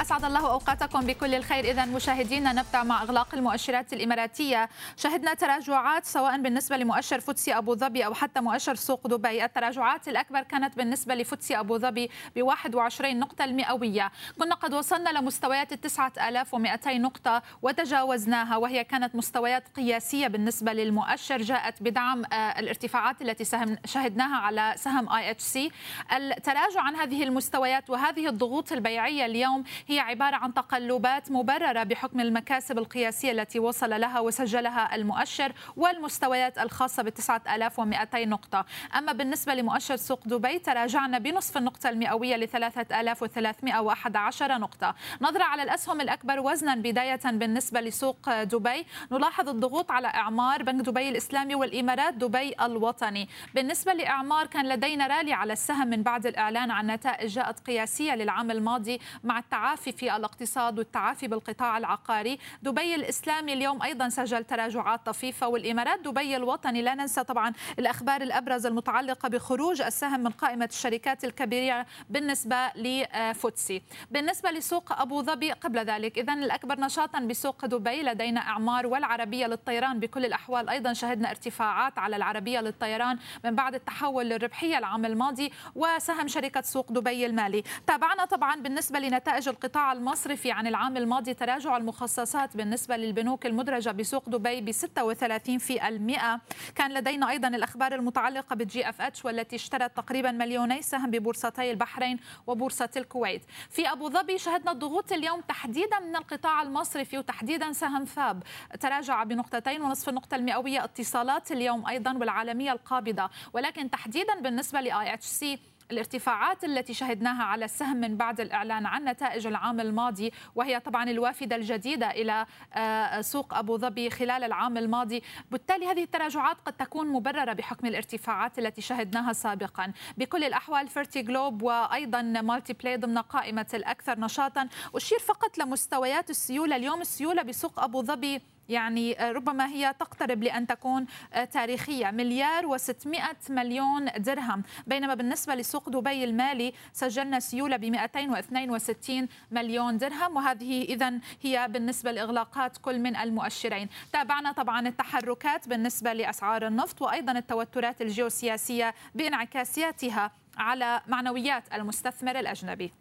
أسعد الله أوقاتكم بكل الخير. إذا مشاهدينا نبدأ مع إغلاق المؤشرات الإماراتية. شهدنا تراجعات سواء بالنسبة لمؤشر فوتسي أبو ظبي أو حتى مؤشر سوق دبي. التراجعات الأكبر كانت بالنسبة لفوتسي أبو ظبي ب 21 نقطة المئوية. كنا قد وصلنا لمستويات ال 9200 نقطة وتجاوزناها وهي كانت مستويات قياسية بالنسبة للمؤشر. جاءت بدعم آه، الارتفاعات التي شهدناها على سهم آي إتش سي. التراجع عن هذه المستويات وهذه الضغوط البيعية اليوم هي عبارة عن تقلبات مبررة بحكم المكاسب القياسية التي وصل لها وسجلها المؤشر والمستويات الخاصة ب 9200 نقطة. أما بالنسبة لمؤشر سوق دبي تراجعنا بنصف النقطة المئوية ل 3311 نقطة. نظرة على الأسهم الأكبر وزنا بداية بالنسبة لسوق دبي. نلاحظ الضغوط على إعمار بنك دبي الإسلامي والإمارات دبي الوطني. بالنسبة لإعمار كان لدينا رالي على السهم من بعد الإعلان عن نتائج جاءت قياسية للعام الماضي مع التعافي التعافي في الاقتصاد والتعافي بالقطاع العقاري. دبي الإسلامي اليوم أيضا سجل تراجعات طفيفة والإمارات دبي الوطني لا ننسى طبعا الأخبار الأبرز المتعلقة بخروج السهم من قائمة الشركات الكبيرة بالنسبة لفوتسي. بالنسبة لسوق أبو ظبي قبل ذلك إذا الأكبر نشاطا بسوق دبي لدينا أعمار والعربية للطيران بكل الأحوال. أيضا شهدنا ارتفاعات على العربية للطيران من بعد التحول للربحية العام الماضي وسهم شركة سوق دبي المالي. تابعنا طبعا بالنسبة لنتائج القطاع القطاع المصرفي عن العام الماضي تراجع المخصصات بالنسبة للبنوك المدرجة بسوق دبي ب 36 في المئة. كان لدينا أيضا الأخبار المتعلقة بالجي إف إتش والتي اشترت تقريبا مليوني سهم ببورصتي البحرين وبورصة الكويت. في أبو ظبي شهدنا الضغوط اليوم تحديدا من القطاع المصرفي وتحديدا سهم فاب. تراجع بنقطتين ونصف النقطة المئوية اتصالات اليوم أيضا والعالمية القابضة. ولكن تحديدا بالنسبة ل IHC الارتفاعات التي شهدناها على السهم من بعد الإعلان عن نتائج العام الماضي وهي طبعا الوافدة الجديدة إلى آه، سوق أبو ظبي خلال العام الماضي. بالتالي هذه التراجعات قد تكون مبررة بحكم الارتفاعات التي شهدناها سابقا. بكل الأحوال فيرتي جلوب وأيضا مالتي بلاي ضمن قائمة الأكثر نشاطا. أشير فقط لمستويات السيولة. اليوم السيولة بسوق أبو ظبي يعني آه، ربما هي تقترب لأن تكون آه، تاريخية. مليار و600 مليون درهم. بينما بالنسبة لسوق دبي المالي سجلنا سيولة ب 262 مليون درهم وهذه إذا هي بالنسبة لإغلاقات كل من المؤشرين. تابعنا طبعا التحركات بالنسبة لأسعار النفط وأيضا التوترات الجيوسياسية بانعكاساتها على معنويات المستثمر الأجنبي.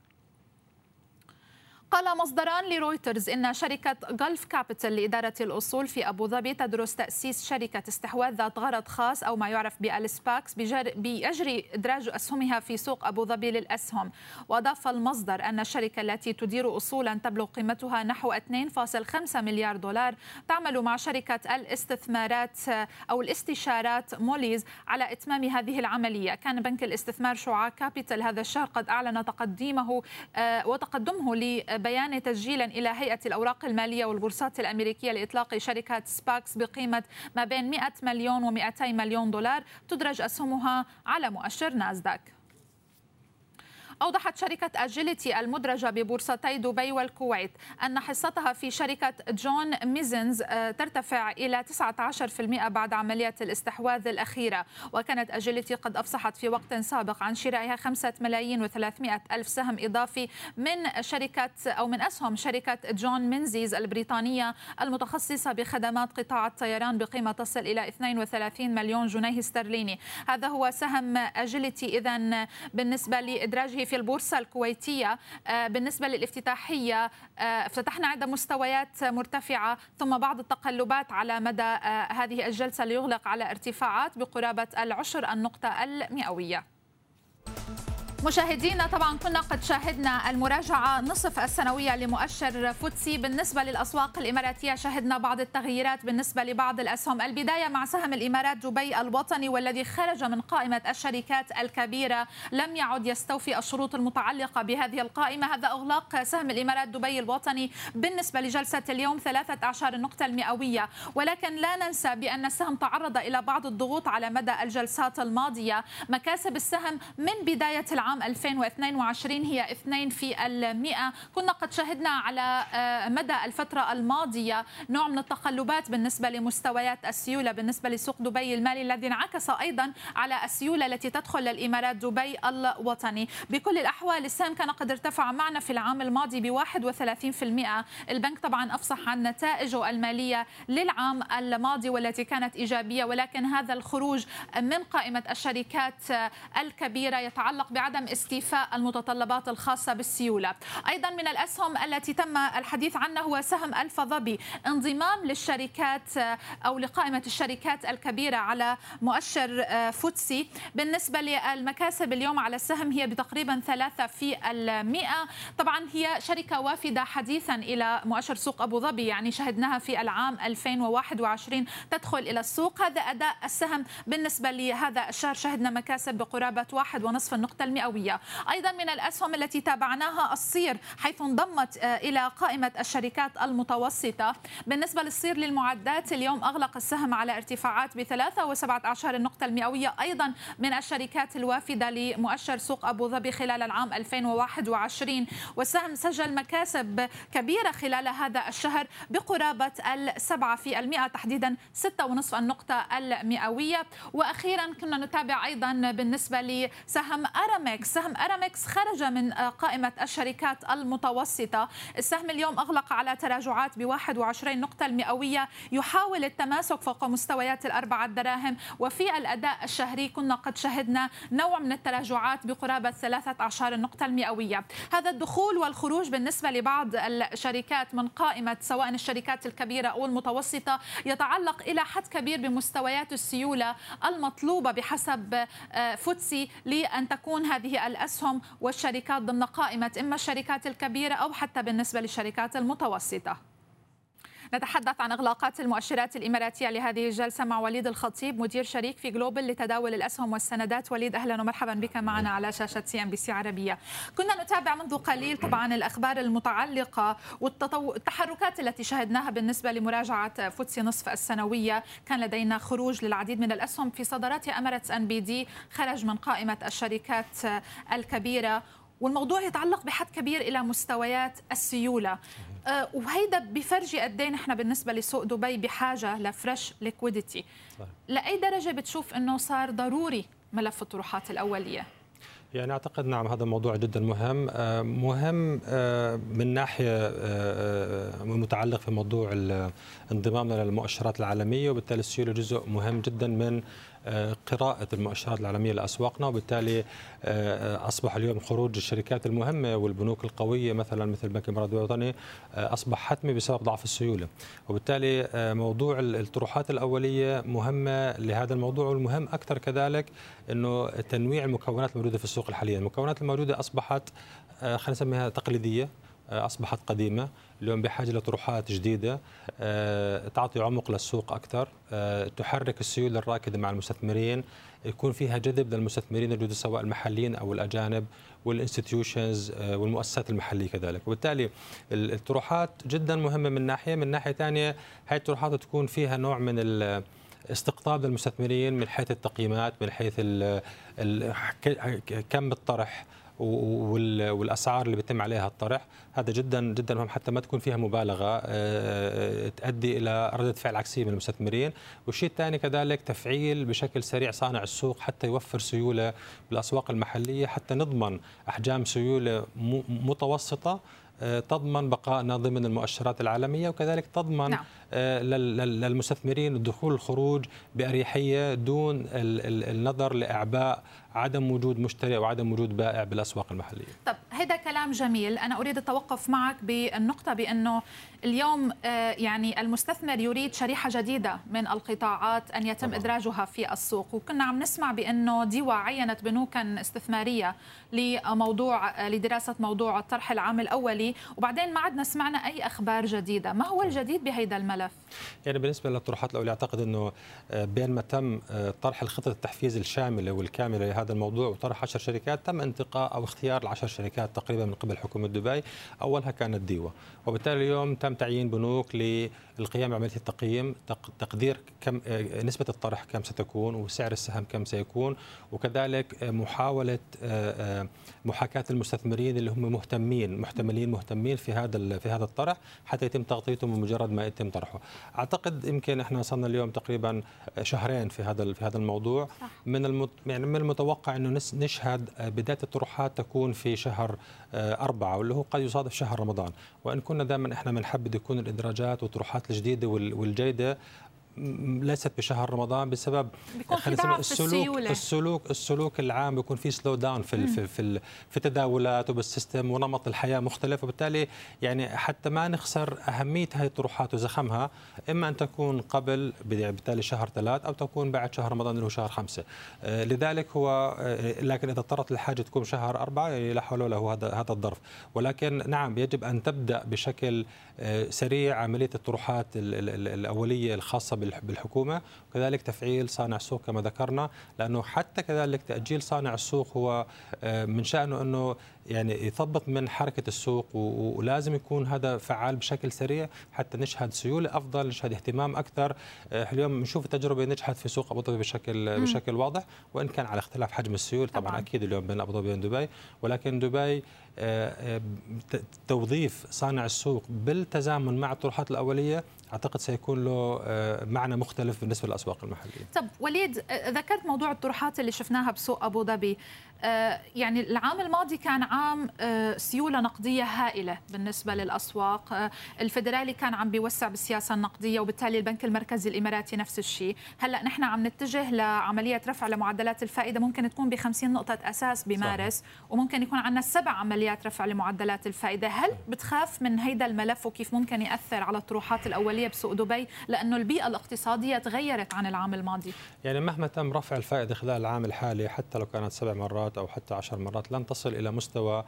قال مصدران لرويترز إن شركة غلف كابيتال لإدارة الأصول في أبو ظبي تدرس تأسيس شركة استحواذ ذات غرض خاص أو ما يعرف بال SPACs يجري إدراج أسهمها في سوق أبو ظبي للأسهم. وأضاف المصدر أن الشركة التي تدير أصولا تبلغ قيمتها نحو 2.5 مليار دولار تعمل مع شركة الاستثمارات أو الاستشارات موليز على إتمام هذه العملية. كان بنك الاستثمار شعاع كابيتال هذا الشهر قد أعلن تقديمه آه، وتقدمه بيان تسجيلا إلى هيئة الأوراق المالية والبورصات الأمريكية لإطلاق شركة SPACs بقيمة ما بين 100 مليون و200 مليون دولار تدرج أسهمها على مؤشر ناسداك. أوضحت شركة أجيليتي المدرجة ببورصتي دبي والكويت أن حصتها في شركة جون مينزيز آه، ترتفع إلى 19% بعد عملية الاستحواذ الأخيرة. وكانت أجيليتي قد أفصحت في وقت سابق عن شرائها 5 ملايين و300 ألف سهم إضافي من شركة أو من أسهم شركة جون مينزيز البريطانية المتخصصة بخدمات قطاع الطيران بقيمة تصل إلى 32 مليون جنيه استرليني. هذا هو سهم أجيليتي. إذا بالنسبة لإدراجه في البورصة الكويتية آه، بالنسبة للافتتاحية آه، افتتحنا عند مستويات مرتفعة ثم بعض التقلبات على مدى آه، هذه الجلسة ليغلق على ارتفاعات بقرابة العشر النقطة المئوية. مشاهدينا طبعا كنا قد شاهدنا المراجعة نصف السنوية لمؤشر فوتسي بالنسبة للأسواق الإماراتية. شهدنا بعض التغييرات بالنسبة لبعض الأسهم. البداية مع سهم الإمارات دبي الوطني والذي خرج من قائمة الشركات الكبيرة. لم يعد يستوفي الشروط المتعلقة بهذه القائمة. هذا إغلاق سهم الإمارات دبي الوطني بالنسبة لجلسة اليوم 13 النقطة المئوية. ولكن لا ننسى بأن السهم تعرض إلى بعض الضغوط على مدى الجلسات الماضية. مكاسب السهم من بداية العام العام 2022 هي 2 في المئة. كنا قد شهدنا على آه، مدى الفترة الماضية نوع من التقلبات بالنسبة لمستويات السيولة بالنسبة لسوق دبي المالي الذي انعكس أيضا على السيولة التي تدخل للإمارات دبي الوطني. بكل الأحوال السهم كان قد ارتفع معنا في العام الماضي ب 31% البنك طبعا أفصح عن نتائجه المالية للعام الماضي والتي كانت إيجابية ولكن هذا الخروج من قائمة الشركات الكبيرة يتعلق بعدم استيفاء المتطلبات الخاصة بالسيولة. أيضا من الأسهم التي تم الحديث عنها هو سهم ألفا ظبي انضمام للشركات أو لقائمة الشركات الكبيرة على مؤشر فوتسي. بالنسبة للمكاسب اليوم على السهم هي بتقريبا ثلاثة في المئة. طبعا هي شركة وافدة حديثا إلى مؤشر سوق أبو ظبي يعني شهدناها في العام 2021 تدخل إلى السوق. هذا أداء السهم. بالنسبة لهذا الشهر شهدنا مكاسب بقرابة واحد ونصف النقطة المئوية أيضا من الأسهم التي تابعناها الصير حيث انضمت آه، إلى قائمة الشركات المتوسطة. بالنسبة للصير للمعدات اليوم أغلق السهم على ارتفاعات وسبعة عشر النقطة المئوية. أيضا من الشركات الوافدة لمؤشر سوق أبو ظبي خلال العام 2021 والسهم سجل مكاسب كبيرة خلال هذا الشهر بقرابة السبعة في المئة تحديدا ستة ونصف النقطة المئوية. وأخيرا كنا نتابع أيضا بالنسبة لسهم أرامكس. سهم أرامكس خرج من قائمة الشركات المتوسطة. السهم اليوم أغلق على تراجعات ب 21 نقطة المئوية. يحاول التماسك فوق مستويات الأربعة دراهم وفي الأداء الشهري كنا قد شهدنا نوع من التراجعات بقرابة 13 النقطة المئوية. هذا الدخول والخروج بالنسبة لبعض الشركات من قائمة سواء الشركات الكبيرة أو المتوسطة يتعلق إلى حد كبير بمستويات السيولة المطلوبة بحسب آه، فوتسي لأن تكون هذه الأسهم والشركات ضمن قائمة إما الشركات الكبيرة أو حتى بالنسبة للشركات المتوسطة. نتحدث عن إغلاقات المؤشرات الإماراتية لهذه الجلسة مع وليد الخطيب مدير شريك في جلوبال لتداول الأسهم والسندات. وليد أهلا ومرحبا بك معنا على شاشة سي إن بي سي عربية. كنا نتابع منذ قليل طبعا الأخبار المتعلقة والتحركات التي شهدناها بالنسبة لمراجعة فوتسي نصف السنوية. كان لدينا خروج للعديد من الأسهم في صدارتها إمارات إن بي دي خرج من قائمة الشركات الكبيرة. والموضوع يتعلق بحد كبير إلى مستويات السيولة. آه، وهيدا بفرجي قد إيه نحن بالنسبة لسوق دبي بحاجة لفريش ليكويديتي لأي درجة بتشوف إنه صار ضروري ملف الطروحات الأولية؟ يعني أعتقد نعم هذا موضوع جدا مهم. آه، مهم آه، من ناحية متعلق في موضوع انضمامنا للمؤشرات العالمية وبالتالي السيولة جزء مهم جدا من قراءة المؤشرات العالمية لأسواقنا وبالتالي آه، أصبح اليوم خروج الشركات المهمة والبنوك القوية مثلا مثل بنك الإمارات الوطني آه، أصبح حتمي بسبب ضعف السيولة. وبالتالي آه، موضوع الطروحات الأولية مهمة لهذا الموضوع والمهم أكثر كذلك أنه تنويع المكونات الموجودة في السوق الحالية. المكونات الموجودة أصبحت خلينا نسميها تقليدية أصبحت قديمة. اليوم بحاجة لطروحات جديدة آه، تعطي عمق للسوق أكثر آه، تحرك السيوله الراكدة مع المستثمرين يكون فيها جذب للمستثمرين الجدد سواء المحليين أو الأجانب والانستتيوشنز آه، والمؤسسات المحلية كذلك. وبالتالي الطروحات جدا مهمة من ناحية. من ناحية ثانية هاي الطروحات تكون فيها نوع من استقطاب للمستثمرين من حيث التقييمات من حيث كم الطرح والأسعار اللي بيتم عليها الطرح هذا جدا جدا مهم حتى ما تكون فيها مبالغة آه، آه، تؤدي إلى ردة فعل عكسية من المستثمرين والشيء الثاني كذلك تفعيل بشكل سريع صانع السوق حتى يوفر سيولة بالأسواق المحلية حتى نضمن أحجام سيولة متوسطة آه، تضمن بقائنا ضمن المؤشرات العالمية وكذلك تضمن نعم. للمستثمرين الدخول والخروج بأريحية دون النظر لإعباء عدم وجود مشتري أو عدم وجود بائع بالأسواق المحلية. طب هذا كلام جميل، أنا أريد التوقف معك بالنقطة بأنه اليوم آه، يعني المستثمر يريد شريحة جديدة من القطاعات أن يتم طبعا. إدراجها في السوق، وكنا عم نسمع بأنه ديوا عينت بنوكا استثمارية لموضوع لدراسة موضوع الطرح العام الأولي، وبعدين ما عدنا سمعنا أي أخبار جديدة، ما هو الجديد بهذا الملف؟ يعني بالنسبة للطروحات الأولية أعتقد أنه آه، بين ما تم آه، طرح الخطه التحفيز الشاملة والكاملة لهذا الموضوع وطرح 10 شركات تم انتقاء أو اختيار العشر شركات تقريبا من قبل حكومة دبي. أولها كانت ديوا. وبالتالي اليوم تم تعيين بنوك للقيام بعملية التقييم. تقدير كم آه، نسبة الطرح كم ستكون وسعر السهم كم سيكون. وكذلك محاولة محاكاة المستثمرين اللي هم مهتمين محتملين مهتمين في هذا في هذا الطرح حتى يتم تغطيتهم بمجرد ما يتم طرحه. أعتقد يمكن إحنا وصلنا اليوم تقريبا شهرين في هذا في هذا الموضوع. من المت... يعني من المتوقع أنه نشهد بداية الطروحات تكون في شهر آه، أربعة واللي هو قد يصادف شهر رمضان. وإن كنا دائما إحنا بنحب يكون الإدراجات والطروحات الجديدة والجيدة ليست بشهر رمضان بسبب خلينا السلوك السلوك السلوك العام بيكون في سلو داون في في في, في التداولات وبالسيستم ونمط الحياة مختلف. وبالتالي يعني حتى ما نخسر أهمية هذه الطروحات وزخمها إما أن تكون قبل بالتالي شهر ثلاث أو تكون بعد شهر رمضان اللي هو شهر خمسة. آه، لذلك هو آه، لكن إذا اضطرت الحاجة تكون شهر أربعة يعني لا حول قوه هذا هذا الظرف. ولكن نعم يجب أن تبدأ بشكل آه، سريع عملية الطروحات الأولية الخاصة بالحكومة وكذلك تفعيل صانع السوق كما ذكرنا لأنه حتى كذلك تأجيل صانع السوق هو آه، من شأنه أنه يعني يثبط من حركة السوق ولازم يكون هذا فعال بشكل سريع حتى نشهد سيولة أفضل نشهد اهتمام أكثر آه، اليوم نشوف التجربة نجحت في سوق ابو ظبي بشكل بشكل واضح وإن كان على اختلاف حجم السيول طبعا, طبعا. أكيد اليوم بين ابو ظبي ودبي ولكن دبي توظيف صانع السوق بالتزامن مع الطروحات الأولية أعتقد سيكون له آه، معنى مختلف بالنسبة للأسواق المحلية. طب وليد آه، ذكرت موضوع الطروحات اللي شفناها بسوق أبو ظبي، آه، يعني العام الماضي كان عام سيولة نقدية هائلة بالنسبة للأسواق، الفدرالي كان عم بيوسع بالسياسة النقدية وبالتالي البنك المركزي الإماراتي نفس الشيء، هلأ نحن عم نتجه لعملية رفع لمعدلات الفائدة ممكن تكون ب 50 نقطة أساس بمارس صحيح. وممكن يكون عندنا سبع عمليات رفع لمعدلات الفائدة، هل بتخاف من هيدا الملف وكيف ممكن يأثر على الطروحات الأولية الدولية بسوق دبي؟ لأنه البيئة الاقتصادية تغيرت عن العام الماضي. يعني مهما تم رفع الفائدة خلال العام الحالي حتى لو كانت سبع مرات أو حتى عشر مرات لن تصل إلى مستوى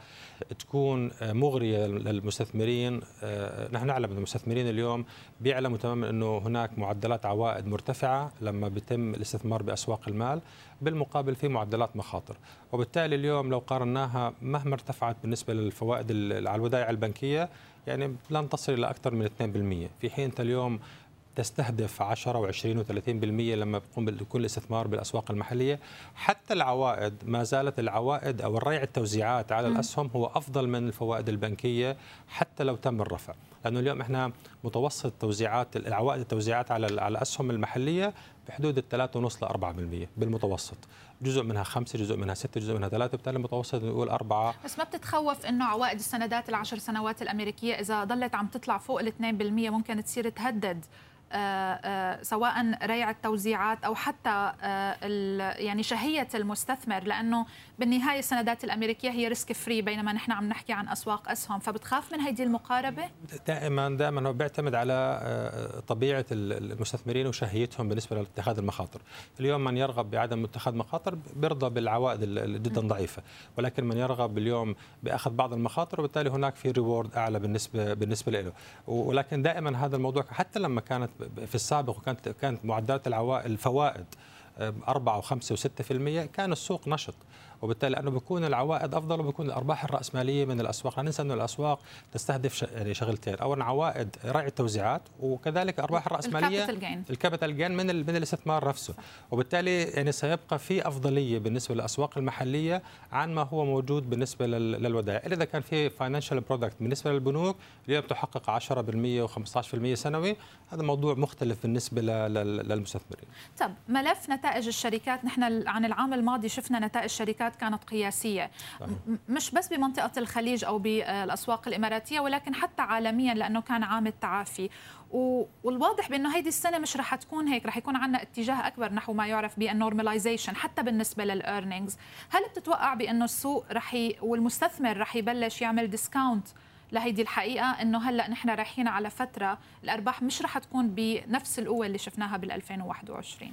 تكون مغرية للمستثمرين. آه، نحن نعلم أن المستثمرين اليوم بيعلموا تماما أنه هناك معدلات عوائد مرتفعة لما بيتم الاستثمار بأسواق المال بالمقابل في معدلات مخاطر. وبالتالي اليوم لو قارناها مهما ارتفعت بالنسبة للفوائد على الودائع البنكية يعني لن تصل إلى أكثر من 2% في حين انت اليوم تستهدف 10 و20 و30% لما بيقوم بكل الاستثمار بالأسواق المحلية. حتى العوائد ما زالت العوائد أو الريع التوزيعات على الأسهم هو أفضل من الفوائد البنكية حتى لو تم الرفع. لأنه اليوم إحنا متوسط توزيعات العوائد التوزيعات على على الأسهم المحلية بحدود ال 3.5 ل 4% بالمتوسط. جزء منها خمسة جزء منها ستة جزء منها ثلاثة بالتالي المتوسط نقول أربعة. بس ما بتتخوف أنه عوائد السندات العشر سنوات الأمريكية إذا ظلت عم تطلع فوق ال 2% ممكن تصير تهدد سواء ريع التوزيعات أو حتى آه، يعني شهية المستثمر لأنه بالنهاية السندات الأمريكية هي risk free بينما نحن عم نحكي عن أسواق أسهم. فبتخاف من هيدي المقاربة؟ دائما دائما. هو بيعتمد على طبيعة المستثمرين وشهيتهم بالنسبة لاتخاذ المخاطر. اليوم من يرغب بعدم اتخاذ مخاطر بيرضى بالعوائد جدا ضعيفة. ولكن من يرغب اليوم بأخذ بعض المخاطر وبالتالي هناك في reward أعلى بالنسبة بالنسبة له. ولكن دائما هذا الموضوع حتى لما كانت في السابق وكانت كانت معدلات العوائد الفوائد 4 و5 و6% كان السوق نشط. وبالتالي انه بيكون العوائد أفضل وبيكون الأرباح الرأسمالية من الأسواق. لا ننسى إنه الأسواق تستهدف يعني شغلتين. اولا عوائد ريع التوزيعات وكذلك أرباح الرأسمالية ال capital gain من من الاستثمار نفسه. صح. وبالتالي يعني سيبقى في أفضلية بالنسبة للأسواق المحلية عن ما هو موجود بالنسبة للودائع. إذا كان في financial product بالنسبة للبنوك اليوم تحقق 10% و15% سنوي. هذا موضوع مختلف بالنسبة للمستثمرين. طب ملف نتائج الشركات. نحن عن العام الماضي شفنا نتائج شركات الشركات كانت قياسية. صحيح. مش بس بمنطقة الخليج أو بالأسواق الإماراتية ولكن حتى عالميا لأنه كان عام التعافي. والواضح بأنه هيدي السنة مش رح تكون هيك رح يكون عندنا اتجاه أكبر نحو ما يعرف بال normalization حتى بالنسبة لل earnings هل بتتوقع بأنه السوق رح ي... والمستثمر رح يبلش يعمل ديسكاونت لهيدي الحقيقة؟ إنه هلأ نحن رايحين على فترة الأرباح مش رح تكون بنفس القوة اللي شفناها بال 2021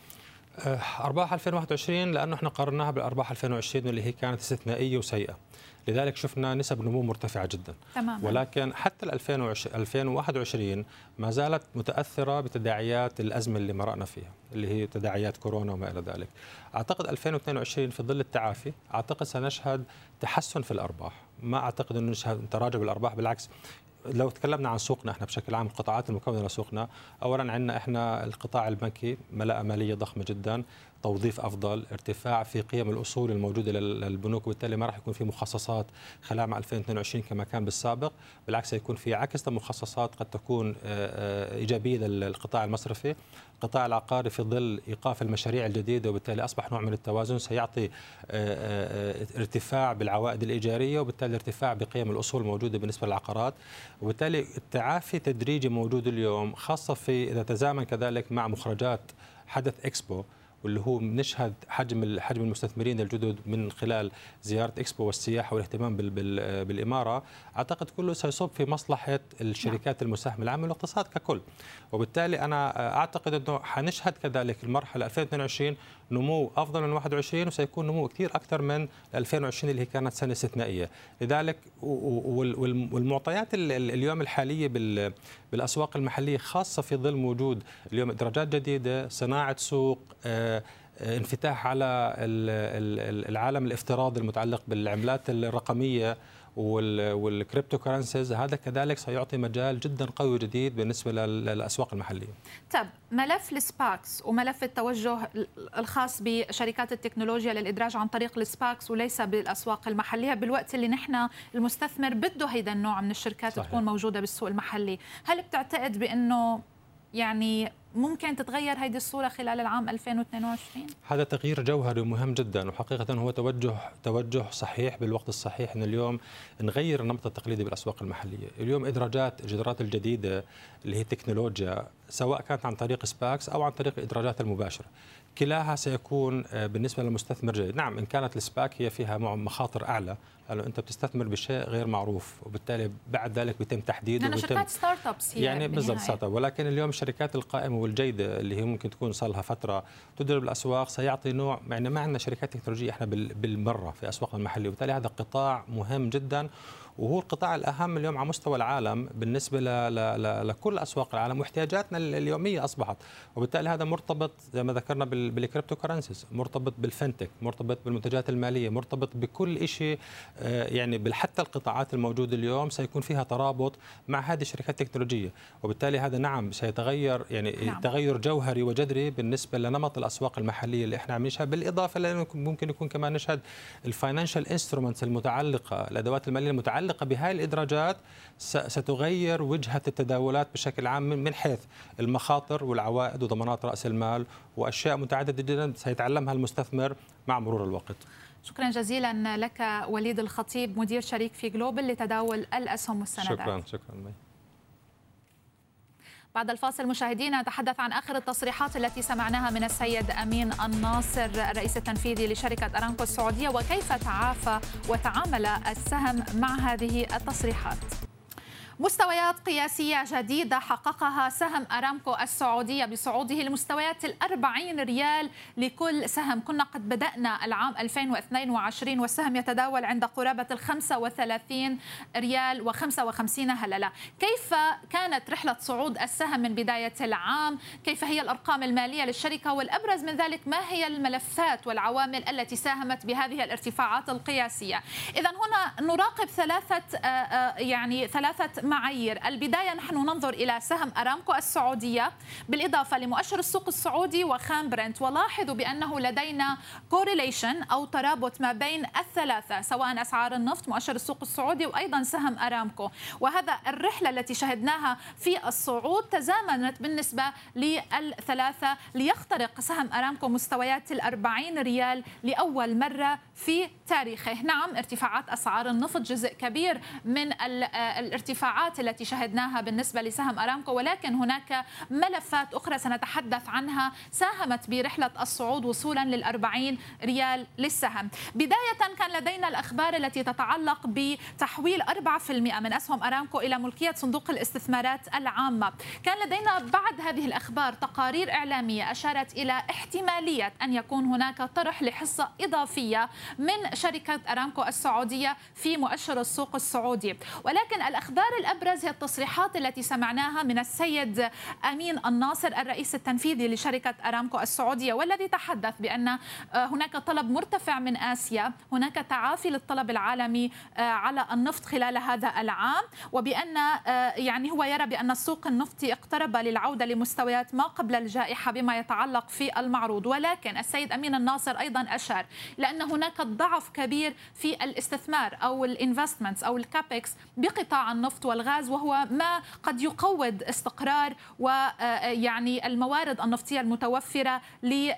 أرباح 2021 لأنه إحنا قارناها بالأرباح 2020 اللي هي كانت استثنائية وسيئة. لذلك شفنا نسب نمو مرتفعة جدا. تمام. ولكن حتى 2021 ما زالت متأثرة بتداعيات الأزمة اللي مرقنا فيها اللي هي تداعيات كورونا وما إلى ذلك. أعتقد 2022 في ظل التعافي أعتقد سنشهد تحسن في الأرباح. ما أعتقد إنه نشهد تراجع بالأرباح بالعكس لو تكلمنا عن سوقنا إحنا بشكل عام القطاعات المكونه لسوقنا اولا عندنا إحنا القطاع البنكي ملاءه مالية ضخمة جدا. توظيف أفضل ارتفاع في قيم الأصول الموجودة للبنوك وبالتالي ما راح يكون في مخصصات خلال عام 2022 كما كان بالسابق بالعكس يكون في عكس. لمخصصات قد تكون إيجابية للقطاع المصرفي القطاع العقاري في ظل إيقاف المشاريع الجديدة وبالتالي أصبح نوع من التوازن سيعطي ارتفاع بالعوائد الإيجارية وبالتالي ارتفاع بقيم الأصول الموجودة بالنسبة للعقارات. وبالتالي التعافي تدريجي موجود اليوم خاصة في إذا تزامن كذلك مع مخرجات حدث إكسبو. واللي هو بنشهد حجم حجم المستثمرين الجدد من خلال زيارة إكسبو والسياحه والاهتمام بالإمارة. أعتقد كله سيصب في مصلحة الشركات المساهمة العامة والاقتصاد ككل. وبالتالي أنا أعتقد إنه حنشهد كذلك المرحلة 2022 نمو أفضل من 21 وسيكون نمو كثير أكثر من 2020 اللي هي كانت سنة استثنائية. لذلك والمعطيات اليوم الحالية بالأسواق المحلية خاصة في ظل وجود اليوم إدراجات جديدة صناعة سوق انفتاح على العالم الافتراضي المتعلق بالعملات الرقمية وال cryptocurrencies هذا كذلك سيعطي مجال جدا قوي جديد بالنسبة للأسواق المحلية. طب ملف ال SPACs وملف التوجه الخاص بشركات التكنولوجيا للإدراج عن طريق ال SPACs وليس بالأسواق المحلية بالوقت اللي نحن المستثمر بده هيدا النوع من الشركات صحيح. تكون موجودة بالسوق المحلي، هل بتعتقد بأنه يعني ممكن تتغير هذه الصورة خلال العام 2022 هذا تغيير جوهري ومهم جدا وحقيقة هو توجه توجه صحيح بالوقت الصحيح. ان اليوم نغير النمط التقليدي بالأسواق المحلية. اليوم إدراجات الإدراجات الجديدة اللي هي التكنولوجيا سواء كانت عن طريق SPACs أو عن طريق الإدراجات المباشرة. كلاهما سيكون بالنسبة للمستثمر جيد، نعم إن كانت ال SPAC هي فيها مخاطر أعلى لأنه أنت بتستثمر بشيء غير معروف وبالتالي بعد ذلك بيتم تحديده يعني شركات startups يعني بالضبط start up ولكن اليوم الشركات القائمة والجيدة اللي هي ممكن تكون صار لها فترة تدرج بالأسواق سيعطي نوع يعني ما عندنا شركات تكنولوجية إحنا بالمرة في اسواقنا المحلية وبالتالي هذا قطاع مهم جدا. وهو القطاع الأهم اليوم على مستوى العالم بالنسبة ل ل ل لكل أسواق العالم واحتياجاتنا اليومية أصبحت. وبالتالي هذا مرتبط زي ما ذكرنا بال cryptocurrencies مرتبط بال fintech مرتبط بالمنتجات المالية مرتبط بكل شيء يعني حتى القطاعات الموجودة اليوم سيكون فيها ترابط مع هذه الشركات التكنولوجية. وبالتالي هذا نعم سيتغير يعني نعم. تغير جوهري وجذري بالنسبة لنمط الأسواق المحلية اللي إحنا عم نشهد. بالإضافة لأنه ممكن يكون كمان نشهد financial instruments ال المتعلقة الأدوات المالية المتعلقه بهذه الإدراجات ستغير وجهة التداولات بشكل عام من حيث المخاطر والعوائد وضمانات رأس المال وأشياء متعددة جدا سيتعلمها المستثمر مع مرور الوقت شكرا جزيلا لك وليد الخطيب مدير شريك في جلوبال لتداول الأسهم والسندات شكرا شكرا. بعد الفاصل مشاهدينا نتحدث عن آخر التصريحات التي سمعناها من السيد أمين الناصر الرئيس التنفيذي لشركة أرامكو السعودية وكيف تعافى وتعامل السهم مع هذه التصريحات. مستويات قياسية جديدة حققها سهم أرامكو السعودية بصعوده لمستويات الأربعين ريال لكل سهم. كنا قد بدأنا العام 2022 والسهم يتداول عند قرابة ال 35 ريال و55 هللة. كيف كانت رحلة صعود السهم من بداية العام؟ كيف هي الأرقام المالية للشركة؟ والأبرز من ذلك ما هي الملفات والعوامل التي ساهمت بهذه الارتفاعات القياسية؟ إذا هنا نراقب ثلاثة يعني ثلاثة معايير. البداية نحن ننظر إلى سهم أرامكو السعودية بالإضافة لمؤشر السوق السعودي وخام برنت ولاحظوا بأنه لدينا correlation أو ترابط ما بين الثلاثة سواء أسعار النفط مؤشر السوق السعودي وأيضا سهم أرامكو. وهذا الرحلة التي شهدناها في الصعود تزامنت بالنسبة للثلاثة ليخترق سهم أرامكو مستويات الأربعين ريال لأول مرة في تاريخه. نعم ارتفاعات أسعار النفط جزء كبير من الارتفاعات الارتفاعات التي شهدناها بالنسبة لسهم أرامكو ولكن هناك ملفات أخرى سنتحدث عنها. ساهمت برحلة الصعود وصولا للأربعين ريال للسهم. بداية كان لدينا الأخبار التي تتعلق بتحويل 4% من أسهم أرامكو إلى ملكية صندوق الاستثمارات العامة. كان لدينا بعد هذه الأخبار تقارير إعلامية أشارت إلى احتمالية أن يكون هناك طرح لحصة إضافية من شركة أرامكو السعودية في مؤشر السوق السعودي. ولكن الأخبار الأبرز هي التصريحات التي سمعناها من السيد أمين الناصر الرئيس التنفيذي لشركة أرامكو السعودية والذي تحدث بأن آه، هناك طلب مرتفع من آسيا هناك تعافي للطلب العالمي آه، على النفط خلال هذا العام وبأن آه، يعني هو يرى بأن السوق النفطي اقترب للعودة لمستويات ما قبل الجائحة بما يتعلق في المعروض. ولكن السيد أمين الناصر أيضا أشار لأن هناك ضعف كبير في الاستثمار أو ال investments أو ال capex بقطاع النفط والغاز وهو ما قد يقوض استقرار ويعني الموارد النفطية المتوفرة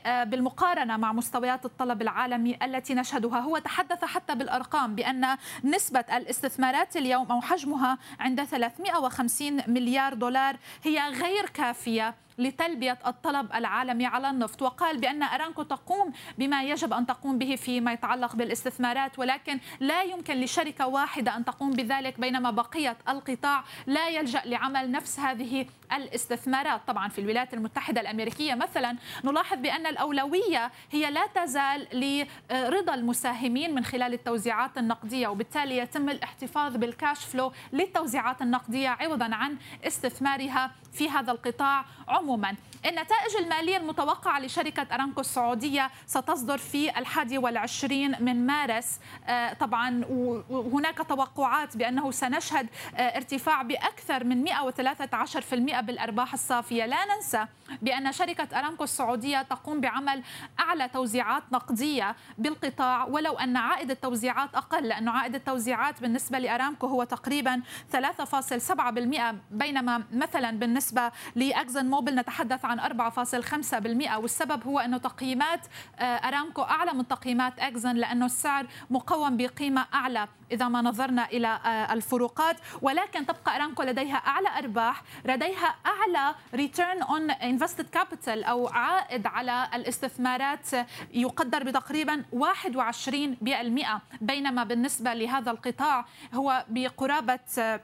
بالمقارنة مع مستويات الطلب العالمي التي نشهدها. هو تحدث حتى بالأرقام بأن نسبة الاستثمارات اليوم أو حجمها عند 350 مليار دولار هي غير كافية. لتلبية الطلب العالمي على النفط. وقال بأن أرامكو تقوم بما يجب أن تقوم به فيما يتعلق بالاستثمارات ولكن لا يمكن لشركة واحدة أن تقوم بذلك بينما بقية القطاع لا يلجأ لعمل نفس هذه الاستثمارات. طبعا في الولايات المتحدة الأمريكية مثلا نلاحظ بأن الأولوية هي لا تزال لرضا المساهمين من خلال التوزيعات النقدية وبالتالي يتم الاحتفاظ بالكاش فلو للتوزيعات النقدية عوضا عن استثمارها في هذا القطاع. عموما النتائج المالية المتوقعة لشركة أرامكو السعودية ستصدر في الحادي والعشرين من مارس. آه، طبعا وهناك توقعات بأنه سنشهد آه، ارتفاع بأكثر من 113% بالأرباح الصافية. لا ننسى بأن شركة أرامكو السعودية تقوم بعمل أعلى توزيعات نقدية بالقطاع ولو أن عائد التوزيعات أقل لأنه عائد التوزيعات بالنسبة لأرامكو هو تقريبا 3.7% بينما مثلا بالنسبة لأكزن موبل نتحدث عن 4.5% والسبب هو أنه تقييمات آه، أرامكو أعلى من تقييمات أكزن لأنه السعر مقوم بقيمة أعلى إذا ما نظرنا إلى آه، الفروقات. ولكن تبقى أرامكو لديها أعلى أرباح لديها أعلى return on invested capital أو عائد على الاستثمارات يقدر بتقريبا 21% بينما بالنسبة لهذا القطاع هو بقرابة آه،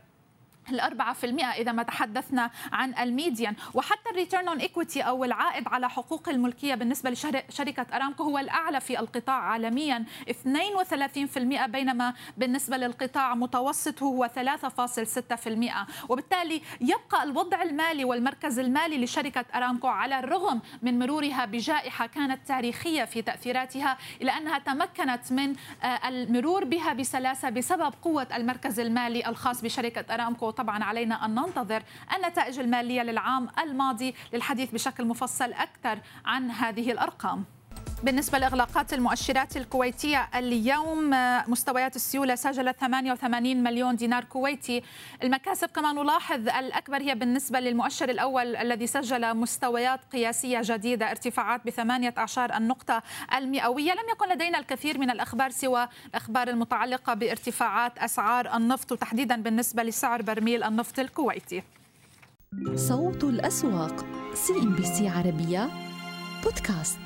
الأربعة في المئة إذا ما تحدثنا عن ال median. وحتى ال return on equity أو العائد على حقوق الملكية بالنسبة لشركة أرامكو هو الأعلى في القطاع عالميا. 32% بينما بالنسبة للقطاع متوسطه هو 3.6% وبالتالي يبقى الوضع المالي والمركز المالي لشركة أرامكو على الرغم من مرورها بجائحة كانت تاريخية في تأثيراتها إلى أنها تمكنت من آه، المرور بها بسلاسة بسبب قوة المركز المالي الخاص بشركة أرامكو. طبعا علينا أن ننتظر النتائج المالية للعام الماضي للحديث بشكل مفصل أكثر عن هذه الأرقام. بالنسبة لإغلاقات المؤشرات الكويتية اليوم مستويات السيولة سجلت 88 مليون دينار كويتي. المكاسب كما نلاحظ الأكبر هي بالنسبة للمؤشر الأول الذي سجل مستويات قياسية جديدة ارتفاعات بثمانية أعشار النقطة المئوية. لم يكن لدينا الكثير من الأخبار سوى الأخبار المتعلقة بارتفاعات أسعار النفط وتحديدا بالنسبة لسعر برميل النفط الكويتي. صوت الأسواق CNBC عربية بودكاست.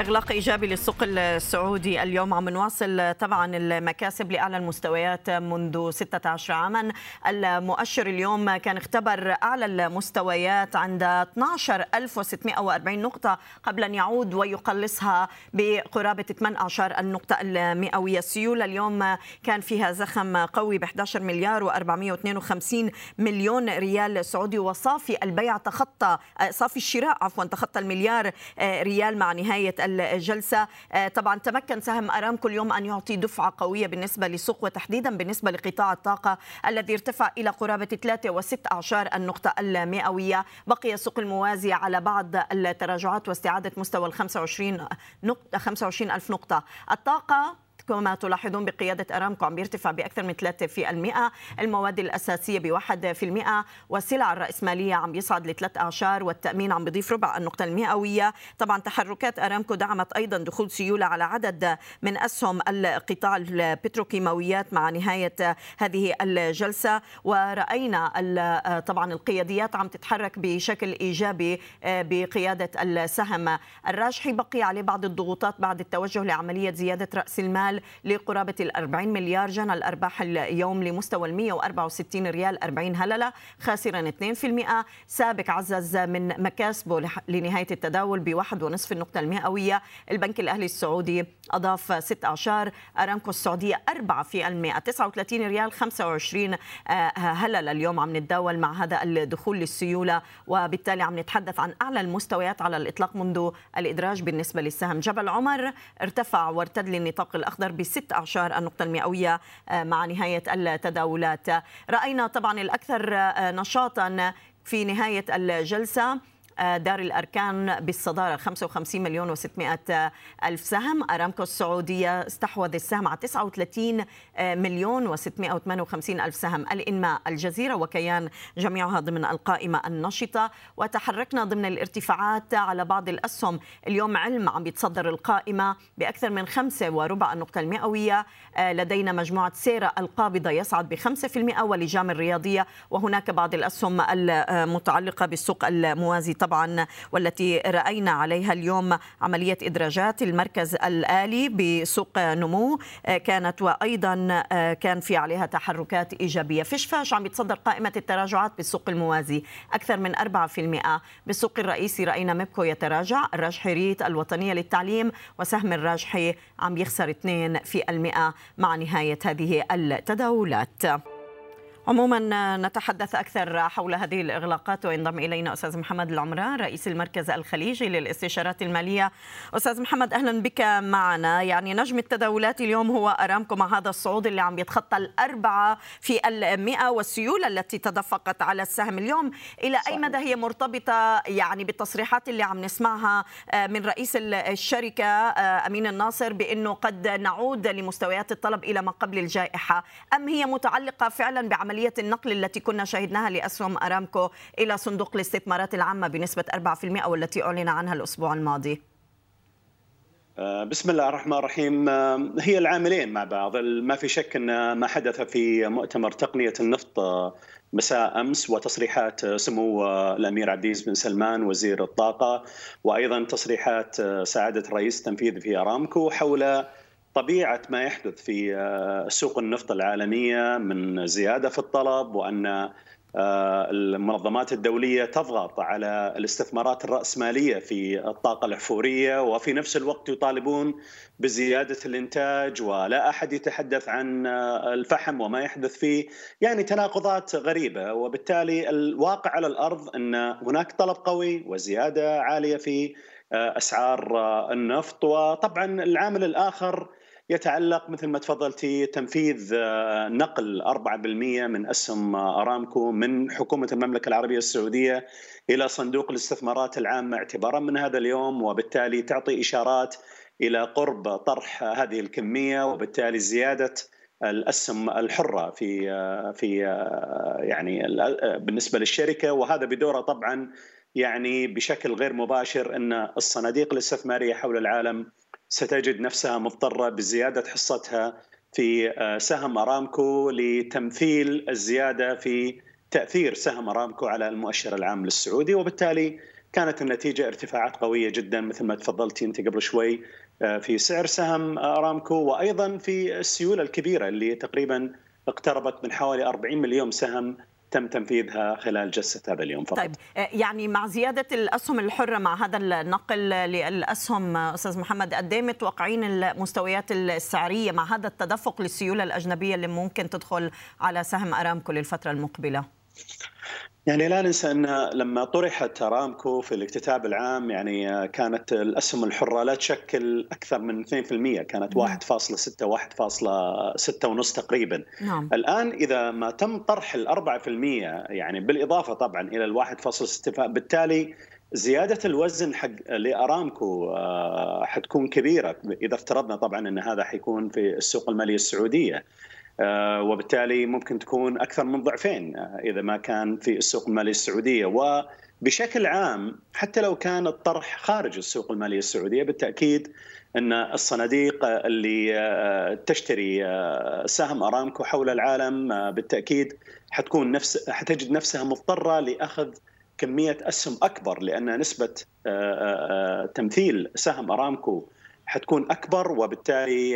إغلاق إيجابي للسوق السعودي. اليوم عم نواصل طبعا المكاسب لأعلى المستويات منذ 16 عاما. المؤشر اليوم كان اختبر أعلى المستويات عند 12640 نقطة قبل أن يعود ويقلصها بقرابة 18 النقطة المئوية. السيولة اليوم كان فيها زخم قوي ب 11 مليار و452 مليون ريال سعودي وصافي البيع تخطى صافي الشراء عفوا تخطى المليار ريال مع نهاية الجلسة. آه، طبعا تمكن سهم أرامكو اليوم أن يعطي دفعة قوية بالنسبة للسوق وتحديدا بالنسبة لقطاع الطاقة الذي ارتفع إلى قرابة 3 و6 أعشار النقطة المئوية. بقي السوق الموازي على بعض التراجعات واستعادة مستوى ال 25 نقطة 25 ألف نقطة. الطاقة كما تلاحظون بقيادة أرامكو عم بيرتفع بأكثر من 3% المواد الأساسية في المئة. والسلع الرأسمالية عم بيصعد لثلاث أعشار والتأمين عم بيضيف ربع النقطة المئوية. طبعا تحركات أرامكو دعمت أيضا دخول سيولة على عدد من أسهم القطاع البتروكيماويات مع نهاية هذه الجلسة. ورأينا طبعا القياديات عم تتحرك بشكل إيجابي بقيادة السهم. الراجحي بقي عليه بعض الضغوطات بعد التوجه لعملية زيادة رأس المال. لقرابة ال 40 مليار جنى الأرباح اليوم لمستوى ال 164 ريال 40 هللة خاسرا 2% سابق عزز من مكاسبه لنهاية التداول بواحد ونصف النقطة المئوية. البنك الأهلي السعودي أضاف 6 أعشار أرامكو السعودية 4% 39 ريال 25 هللة. اليوم عم نتداول مع هذا الدخول للسيولة وبالتالي عم نتحدث عن أعلى المستويات على الإطلاق منذ الإدراج بالنسبة للسهم. جبل عمر ارتفع وارتد للنطاق الأخضر بست أعشار النقطة المئوية مع نهاية التداولات. رأينا طبعا الأكثر نشاطا في نهاية الجلسة. دار الأركان بالصدارة 55 مليون و600 ألف سهم. أرامكو السعودية استحوذ السهم على 39 مليون و658 ألف سهم. الإنماء الجزيرة وكيان جميعها ضمن القائمة النشطة. وتحركنا ضمن الارتفاعات على بعض الأسهم. اليوم علم عم بيتصدر القائمة بأكثر من خمسة وربع النقطة المئوية. لدينا مجموعة سيرة القابضة يصعد بخمسة في المئة ولجام الرياضية. وهناك بعض الأسهم المتعلقة بالسوق الموازي. طبعا والتي رأينا عليها اليوم عملية إدراجات المركز الآلي بسوق نمو. كانت وأيضا كان في عليها تحركات إيجابية. فشفاش عم يتصدر قائمة التراجعات بالسوق الموازي. أكثر من 4% بالسوق الرئيسي رأينا ميبكو يتراجع. الراجحي ريت الوطنية للتعليم وسهم الراجحي عم يخسر 2% مع نهاية هذه التداولات. عموما نتحدث أكثر حول هذه الإغلاقات وينضم إلينا أستاذ محمد العمران رئيس المركز الخليجي للاستشارات المالية. أستاذ محمد أهلا بك معنا. يعني نجم التداولات اليوم هو ارامكو مع هذا الصعود اللي عم يتخطى الأربعة في المئة والسيولة التي تدفقت على السهم اليوم. إلى أي مدى هي مرتبطة يعني بالتصريحات اللي عم نسمعها من رئيس الشركة أمين الناصر بأنه قد نعود لمستويات الطلب إلى ما قبل الجائحة؟ أم هي متعلقة فعلا بعملية عملية النقل التي كنا شاهدناها لأسهم أرامكو إلى صندوق الاستثمارات العامة بنسبة 4% والتي أعلن عنها الأسبوع الماضي. بسم الله الرحمن الرحيم. هي العاملين مع بعض. ما في شك أن ما حدث في مؤتمر تقنية النفط مساء أمس وتصريحات سمو الأمير عبد العزيز بن سلمان وزير الطاقة وأيضا تصريحات سعادة الرئيس التنفيذي في أرامكو حول طبيعة ما يحدث في سوق النفط العالمية من زيادة في الطلب وأن المنظمات الدولية تضغط على الاستثمارات الرأسمالية في الطاقة الأحفورية وفي نفس الوقت يطالبون بزيادة الإنتاج ولا أحد يتحدث عن الفحم وما يحدث فيه. يعني تناقضات غريبة وبالتالي الواقع على الأرض أن هناك طلب قوي وزيادة عالية في أسعار النفط. وطبعا العامل الآخر يتعلق مثل ما تفضلتي تنفيذ نقل 4% من أسهم أرامكو من حكومة المملكة العربية السعودية إلى صندوق الاستثمارات العامه اعتبارا من هذا اليوم وبالتالي تعطي إشارات إلى قرب طرح هذه الكمية وبالتالي زيادة الأسهم الحرة في في يعني بالنسبة للشركة. وهذا بدوره طبعا يعني بشكل غير مباشر إن الصناديق الاستثمارية حول العالم ستجد نفسها مضطرة بزيادة حصتها في سهم أرامكو لتمثيل الزيادة في تأثير سهم أرامكو على المؤشر العام للسعودي وبالتالي كانت النتيجة ارتفاعات قوية جدا مثل ما تفضلتي أنت قبل شوي في سعر سهم أرامكو وأيضا في السيولة الكبيرة اللي تقريبا اقتربت من حوالي 40 مليون سهم تم تنفيذها خلال جلسة هذا اليوم فقط طيب يعني مع زيادة الأسهم الحرة مع هذا النقل للأسهم أستاذ محمد قد إيه متوقعين المستويات السعرية مع هذا التدفق للسيولة الأجنبية اللي ممكن تدخل على سهم أرامكو للفترة المقبلة؟ يعني لا ننسى أن لما طرحت ارامكو في الاكتتاب العام يعني كانت الأسهم الحرة لا تشكل أكثر من 2% كانت 1.6 1.6 ونص تقريبا. نعم. الآن إذا ما تم طرح ال 4% يعني بالإضافة طبعا إلى ال 1.6 بالتالي زيادة الوزن حق لارامكو حتكون كبيرة إذا افترضنا طبعا أن هذا حيكون في السوق المالية السعودية. وبالتالي ممكن تكون أكثر من ضعفين إذا ما كان في السوق الماليه السعودية. وبشكل عام حتى لو كان الطرح خارج السوق المالية السعودية بالتأكيد أن الصناديق اللي تشتري سهم أرامكو حول العالم بالتأكيد حتكون نفس حتجد نفسها مضطرة لأخذ كمية أسهم أكبر لأن نسبة تمثيل سهم أرامكو حتكون أكبر وبالتالي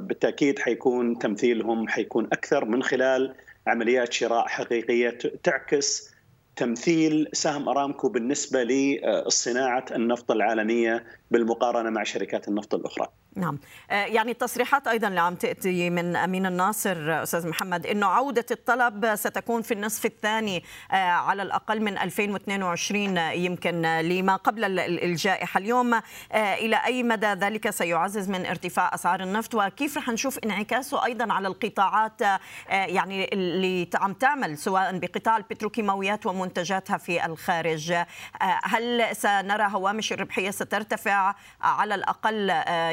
بالتأكيد حيكون تمثيلهم حيكون أكثر من خلال عمليات شراء حقيقية تعكس تمثيل سهم أرامكو بالنسبة لصناعة النفط العالمية بالمقارنة مع شركات النفط الأخرى. نعم. يعني التصريحات أيضا اللي عم تأتي من أمين الناصر أستاذ محمد إنه عودة الطلب ستكون في النصف الثاني على الأقل من 2022 يمكن لما قبل الجائحة اليوم. إلى أي مدى ذلك سيعزز من ارتفاع أسعار النفط؟ وكيف رح نشوف انعكاسه أيضا على القطاعات يعني اللي عم تعمل سواء بقطاع البتروكيماويات ومنتجاتها في الخارج. هل سنرى هوامش الربحيه سترتفع؟ على الأقل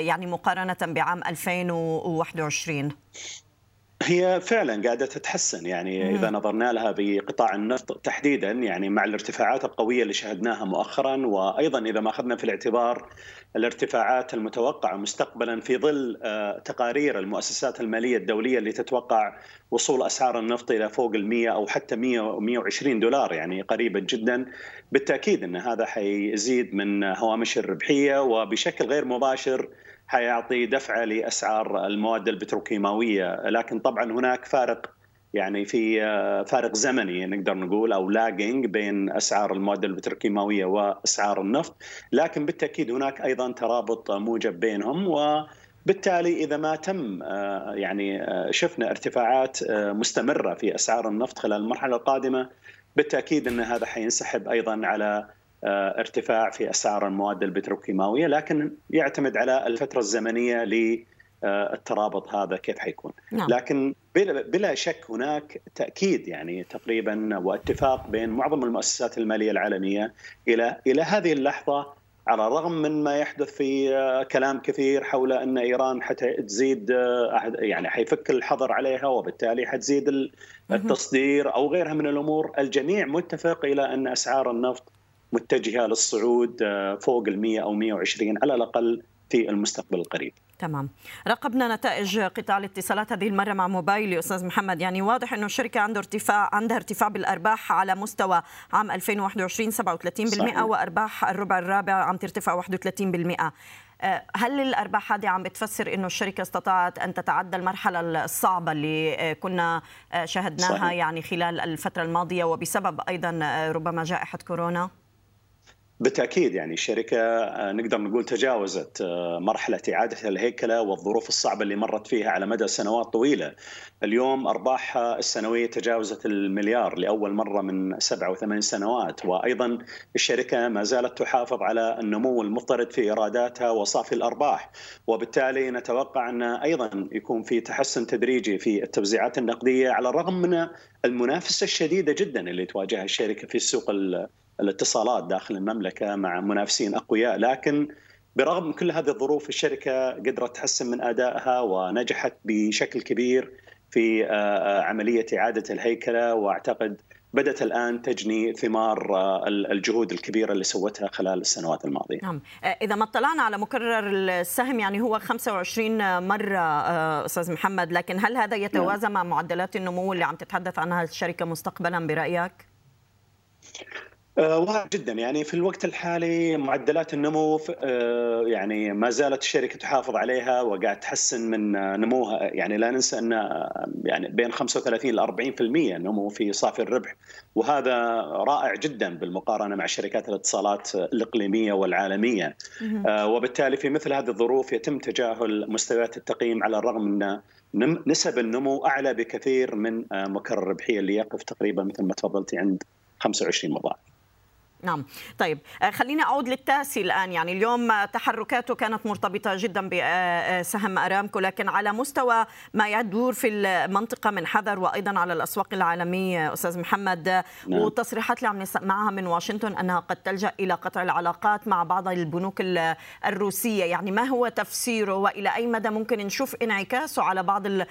يعني مقارنة بعام 2021 هي فعلا قاعدة تتحسن يعني إذا نظرنا لها بقطاع النفط تحديدا يعني مع الارتفاعات القوية اللي شهدناها مؤخرا وأيضا إذا ما أخذنا في الاعتبار الارتفاعات المتوقعة مستقبلا في ظل تقارير المؤسسات المالية الدولية اللي تتوقع وصول أسعار النفط إلى فوق ال100 أو حتى 100 120 دولار يعني قريبا جدا. بالتأكيد أن هذا حيزيد من هوامش الربحية وبشكل غير مباشر حيعطي دفعة لأسعار المواد البتروكيماوية. لكن طبعا هناك فارق يعني في فارق زمني نقدر نقول أو لاجينج بين أسعار المواد البتروكيماوية وأسعار النفط. لكن بالتأكيد هناك أيضا ترابط موجب بينهم و بالتالي إذا ما تم يعني شفنا ارتفاعات مستمرة في أسعار النفط خلال المرحلة القادمة بالتأكيد إن هذا حينسحب أيضا على ارتفاع في أسعار المواد البتروكيماوية لكن يعتمد على الفترة الزمنية للترابط هذا كيف حيكون. نعم. لكن بلا شك هناك تأكيد يعني تقريبا واتفاق بين معظم المؤسسات المالية العالمية إلى إلى هذه اللحظة على الرغم من ما يحدث في كلام كثير حول أن إيران حتزيد يعني حيفك الحظر عليها وبالتالي حتزيد التصدير أو غيرها من الأمور، الجميع متفق إلى أن أسعار النفط متجهة للصعود فوق ال 100 أو 120 على الأقل في المستقبل القريب. تمام رقبنا نتائج قطاع الاتصالات هذه المرة مع موبايلي أستاذ محمد يعني واضح إنه الشركة عنده ارتفاع عندها ارتفاع بالأرباح على مستوى عام 2021 37% صحيح. وأرباح الربع الرابع عم ترتفع 31% هل الأرباح هذه عم بتفسر إنه الشركة استطاعت أن تتعدى المرحلة الصعبة اللي كنا شاهدناها صحيح. يعني خلال الفترة الماضية وبسبب أيضا ربما جائحة كورونا؟ بالتأكيد يعني الشركة نقدر نقول تجاوزت مرحلة إعادة الهيكلة والظروف الصعبة اللي مرت فيها على مدى سنوات طويلة. اليوم ارباحها السنوية تجاوزت المليار لأول مرة من سبع أو ثمان سنوات وأيضا الشركة ما زالت تحافظ على النمو المفترض في إيراداتها وصافي الأرباح وبالتالي نتوقع أن أيضا يكون في تحسن تدريجي في التوزيعات النقدية على الرغم من المنافسة الشديدة جدا اللي تواجهها الشركة في السوق الاتصالات داخل المملكة مع منافسين أقوياء لكن برغم كل هذه الظروف الشركة قدرت تحسن من أدائها ونجحت بشكل كبير في عملية إعادة الهيكلة وأعتقد بدأت الآن تجني ثمار الجهود الكبيرة اللي سوتها خلال السنوات الماضية. نعم، إذا ما اطلعنا على مكرر السهم يعني هو 25 مرة أستاذ محمد، لكن هل هذا يتوازى مع معدلات النمو اللي عم تتحدث عنها الشركة مستقبلا برأيك؟ واضح جدا. يعني في الوقت الحالي معدلات النمو يعني ما زالت الشركة تحافظ عليها وقاعد تحسن من نموها. يعني لا ننسى أن يعني بين 35 ل 40% نمو في صافي الربح. وهذا رائع جدا بالمقارنة مع شركات الاتصالات الإقليمية والعالمية. وبالتالي في مثل هذه الظروف يتم تجاهل مستويات التقييم على الرغم من نسب النمو أعلى بكثير من مكرر الربحية اللي يقف تقريبا مثل ما تفضلتي عند 25 مضاعف. نعم. طيب آه، خلينا أعود للتاسي الآن. يعني اليوم تحركاته كانت مرتبطة جدا بسهم أرامكو لكن على مستوى ما يدور في المنطقة من حذر وأيضا على الأسواق العالمية أستاذ محمد. نعم. والتصريحات اللي عم نسمعها من واشنطن أنها قد تلجأ إلى قطع العلاقات مع بعض البنوك الروسية. يعني ما هو تفسيره وإلى أي مدى ممكن نشوف انعكاسه على بعض ال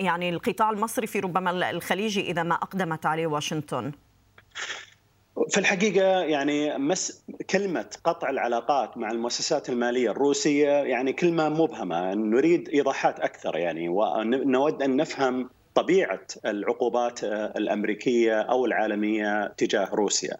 يعني القطاع المصرفي ربما الخليجي إذا ما أقدمت عليه واشنطن؟ في الحقيقة يعني مس كلمة قطع العلاقات مع المؤسسات المالية الروسية يعني كلمة مبهمة نريد إيضاحات أكثر يعني ونود أن نفهم طبيعة العقوبات الأمريكية أو العالمية تجاه روسيا.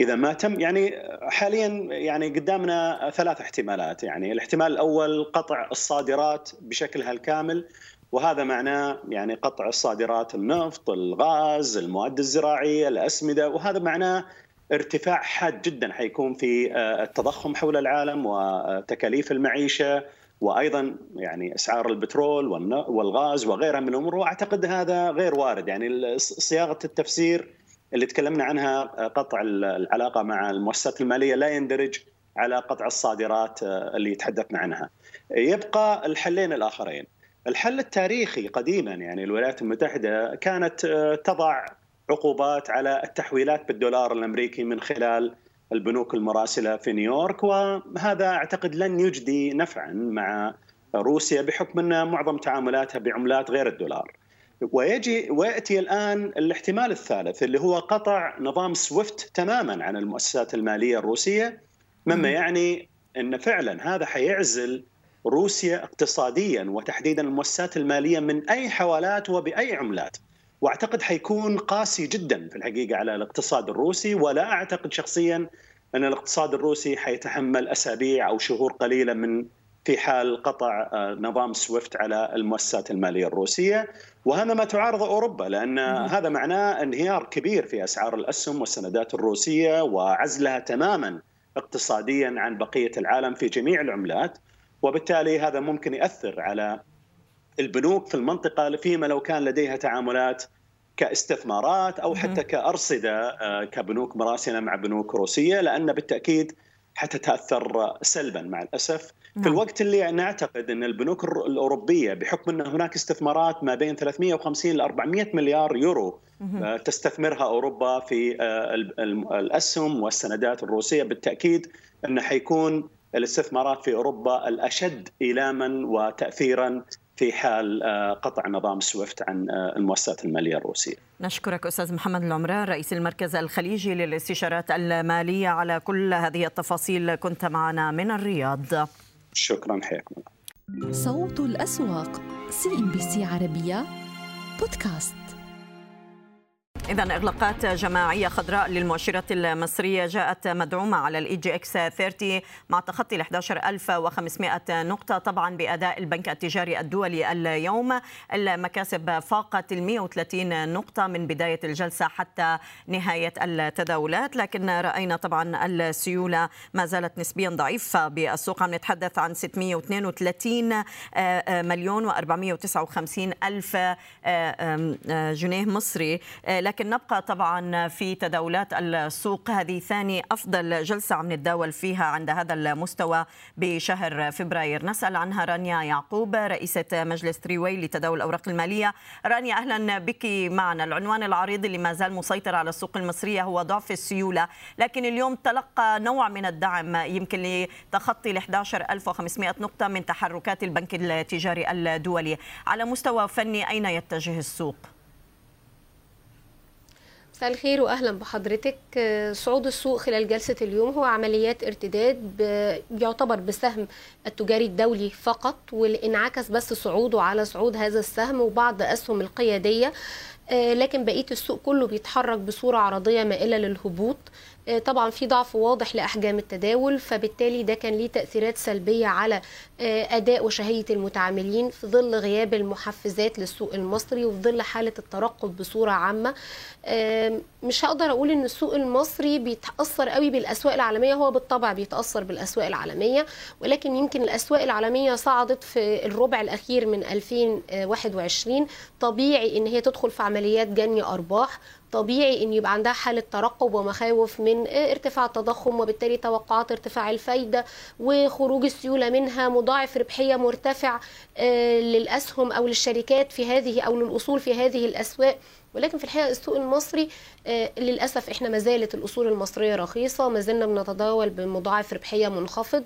إذا ما تم يعني حاليا يعني قدامنا ثلاث احتمالات يعني الاحتمال الأول قطع الصادرات بشكلها الكامل وهذا معناه يعني قطع الصادرات النفط، الغاز، المواد الزراعية، الأسمدة وهذا معناه ارتفاع حاد جدا حيكون في آه، التضخم حول العالم وتكاليف المعيشة وأيضا يعني أسعار البترول والغاز وغيرها من الأمور وأعتقد هذا غير وارد يعني صياغة التفسير اللي تكلمنا عنها آه، قطع العلاقة مع المؤسسات المالية لا يندرج على قطع الصادرات آه، اللي تحدثنا عنها. يبقى الحلين الآخرين. الحل التاريخي قديما يعني الولايات المتحدة كانت تضع عقوبات على التحويلات بالدولار الأمريكي من خلال البنوك المراسلة في نيويورك وهذا أعتقد لن يجدي نفعا مع روسيا بحكم أن معظم تعاملاتها بعملات غير الدولار. ويجي ويأتي الآن الاحتمال الثالث اللي هو قطع نظام سويفت تماما عن المؤسسات المالية الروسية مما يعني أن فعلا هذا حيعزل روسيا اقتصاديا وتحديدا المؤسسات المالية من أي حوالات وبأي عملات. وأعتقد حيكون قاسي جدا في الحقيقة على الاقتصاد الروسي ولا أعتقد شخصيا أن الاقتصاد الروسي حيتحمل أسابيع أو شهور قليلة من في حال قطع آه، نظام سويفت على المؤسسات المالية الروسية. وهذا ما تعارض أوروبا لأن هذا معناه انهيار كبير في أسعار الأسهم والسندات الروسية وعزلها تماما اقتصاديا عن بقية العالم في جميع العملات. وبالتالي هذا ممكن ياثر على البنوك في المنطقة فيما لو كان لديها تعاملات كاستثمارات أو حتى كأرصدة آه، كبنوك مراسلة مع بنوك روسية لأن بالتأكيد حتتاثر سلبا مع الأسف. في نعم. الوقت اللي نعتقد إن البنوك الأوروبية بحكم إن هناك استثمارات ما بين 350 ل 400 مليار يورو آه، تستثمرها أوروبا في آه، الأسهم والسندات الروسية. بالتأكيد انه حيكون الاستثمارات في أوروبا الأشد ايلاما وتاثيرا في حال آه، قطع نظام سويفت عن آه، المؤسسات المالية الروسية. نشكرك أستاذ محمد العمران رئيس المركز الخليجي للاستشارات المالية على كل هذه التفاصيل كنت معنا من الرياض. شكرا حياكم صوت الأسواق CNBC عربية بودكاست إذا إغلاقات جماعية خضراء للمؤشرات المصرية جاءت مدعومة على ال EGX 30 مع تخطي ال 11500 نقطة طبعا بأداء البنك التجاري الدولي اليوم. المكاسب فاقت ال 130 نقطة من بداية الجلسة حتى نهاية التداولات. لكن رأينا طبعا السيولة ما زالت نسبيا ضعيفة بالسوق. عم نتحدث عن 632 آه، آه، مليون و459 ألف آه، جنيه مصري. لكن لكن نبقى طبعا في تداولات السوق. هذه ثاني أفضل جلسة عم نتداول فيها عند هذا المستوى بشهر فبراير. نسأل عنها رانيا يعقوب رئيسة مجلس تريوي لتداول الأوراق المالية. رانيا أهلا بك معنا. العنوان العريض اللي ما زال مسيطر على السوق المصرية هو ضعف السيولة لكن اليوم تلقى نوع من الدعم يمكن لتخطي ال 11500 نقطة من تحركات البنك التجاري الدولي. على مستوى فني أين يتجه السوق؟ مساء الخير واهلا بحضرتك. صعود السوق خلال جلسة اليوم هو عمليات ارتداد يعتبر بسهم التجاري الدولي فقط واللي انعكس بس صعوده على صعود هذا السهم وبعض أسهم القيادية. لكن بقية السوق كله بيتحرك بصورة عرضية مائلة للهبوط. آه، طبعا في ضعف واضح لأحجام التداول فبالتالي ده كان ليه تأثيرات سلبية على آه، أداء وشهية المتعاملين في ظل غياب المحفزات للسوق المصري وفي ظل حالة الترقب بصورة عامة. مش هقدر أقول إن السوق المصري بيتأثر قوي بالأسواق العالمية هو بالطبع بيتأثر بالأسواق العالمية ولكن يمكن الأسواق العالمية صعدت في الربع الأخير من 2021 طبيعي إن هي تدخل في عمليات جني أرباح طبيعي إن يبقى عندها حالة ترقب ومخاوف من ارتفاع التضخم وبالتالي توقعات ارتفاع الفايدة وخروج السيولة منها مضاعف ربحية مرتفع للأسهم أو للشركات في هذه أو للأصول في هذه الأسواق. ولكن في الحقيقة السوق المصري للأسف إحنا ما زالت الأصول المصرية رخيصة ما زلنا بنتداول بمضاعف ربحية منخفض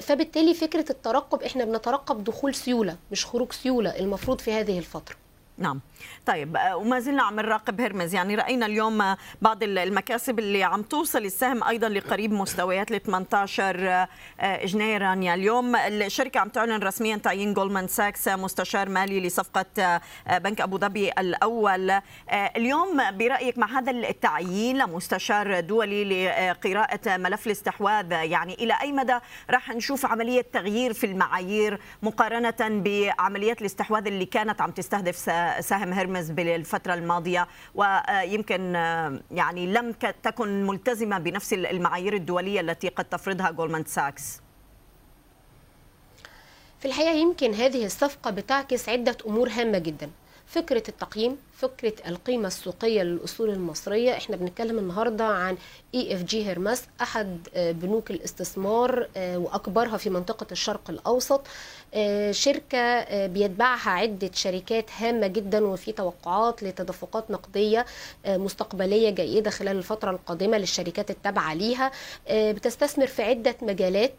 فبالتالي فكرة الترقب إحنا بنترقب دخول سيولة مش خروج سيولة المفروض في هذه الفترة. نعم. طيب وما زلنا عم نراقب هرمز. يعني رأينا اليوم بعض المكاسب اللي عم توصل السهم أيضا لقريب مستويات ال 18 جنيه رانيا اليوم الشركة عم تعلن رسميا تعيين جولمان ساكس مستشار مالي لصفقة بنك أبو ظبي الأول. اليوم برأيك مع هذا التعيين لمستشار دولي لقراءة ملف الاستحواذ يعني إلى أي مدى راح نشوف عملية تغيير في المعايير مقارنة بعمليات الاستحواذ اللي كانت عم تستهدف سهم هيرميس بالفترة الماضية ويمكن يعني لم تكن ملتزمة بنفس المعايير الدولية التي قد تفرضها جولدمان ساكس في الحقيقة يمكن هذه الصفقة بتعكس عدة أمور هامة جدا. فكرة التقييم فكرة القيمة السوقية للأصول المصرية. إحنا بنتكلم النهاردة عن EFG هيرميس أحد بنوك الاستثمار وأكبرها في منطقة الشرق الأوسط. شركة بيتبعها عدة شركات هامة جدا وفي توقعات لتدفقات نقدية مستقبلية جيدة خلال الفترة القادمة للشركات التابعة ليها. بتستثمر في عدة مجالات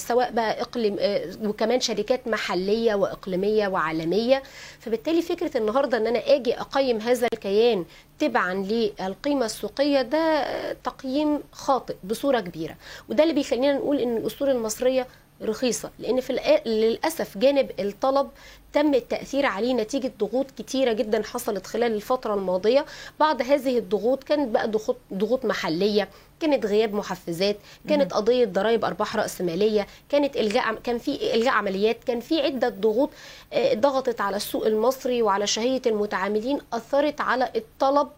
سواء بقى إقليم وكمان شركات محلية وإقليمية وعالمية. فبالتالي فكرة النهاردة أن أنا أجي أقيم هذا الكيان تبعا للقيمة السوقية ده تقييم خاطئ بصورة كبيرة. وده اللي بيخلينا نقول أن الأصول المصرية رخيصة لأن في للأسف جانب الطلب تم التأثير عليه نتيجة ضغوط كتيرة جدا حصلت خلال الفترة الماضية. بعض هذه الضغوط كانت بقى ضغوط, ضغوط محلية كانت غياب محفزات كانت قضية ضرائب أرباح رأسمالية كانت إلغاء كان في إلغاء عمليات كان في عدة ضغوط ضغطت على السوق المصري وعلى شهية المتعاملين أثرت على الطلب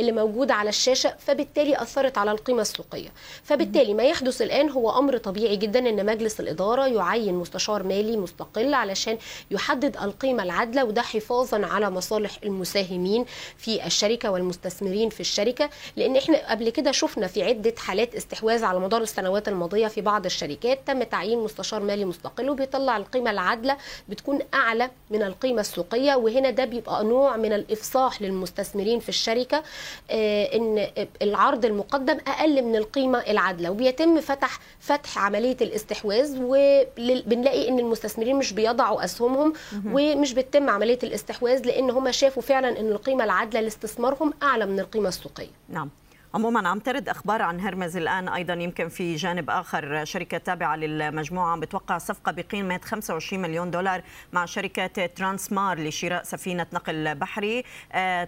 اللي موجودة على الشاشة فبالتالي أثرت على القيمة السوقية. فبالتالي ما يحدث الآن هو أمر طبيعي جدا أن مجلس الإدارة يعين مستشار مالي مستقل علشان يحدد القيمة العادلة وده حفاظا على مصالح المساهمين في الشركة والمستثمرين في الشركة. لأن إحنا قبل كده شفنا في عدة حالات استحواذ على مدار السنوات الماضية في بعض الشركات. تم تعيين مستشار مالي مستقل وبيطلع القيمة العادلة بتكون أعلى من القيمة السوقية. وهنا ده بيبقى نوع من الإفصاح للمستثمرين في الشركة. إن العرض المقدم أقل من القيمة العادلة وبيتم فتح فتح عملية الاستحواذ وبنلاقي إن المستثمرين مش بيضعوا أسهمهم ومش بتتم عملية الاستحواذ لأن هم شافوا فعلا إن القيمة العادلة لاستثمارهم أعلى من القيمة السوقية. نعم. عموما عم ترد أخبار عن هرمز الآن أيضا يمكن في جانب آخر. شركة تابعة للمجموعة عم بتوقع صفقة بقيمة 25 مليون دولار مع شركة ترانسمار لشراء سفينة نقل بحري.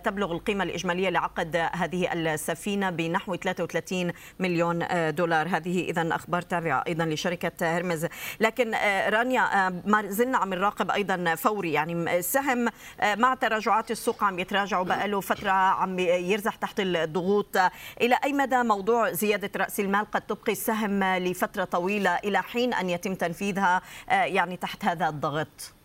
تبلغ القيمة الإجمالية لعقد هذه السفينة بنحو 33 مليون دولار. هذه اذا أخبار تابعة أيضا لشركة هرمز. لكن رانيا ما زلنا عم نراقب أيضا فوري يعني السهم مع تراجعات السوق عم يتراجع وبقى له فترة عم يرزح تحت الضغوط. إلى أي مدى موضوع زيادة رأس المال قد تبقي السهم لفترة طويلة إلى حين أن يتم تنفيذها يعني تحت هذا الضغط؟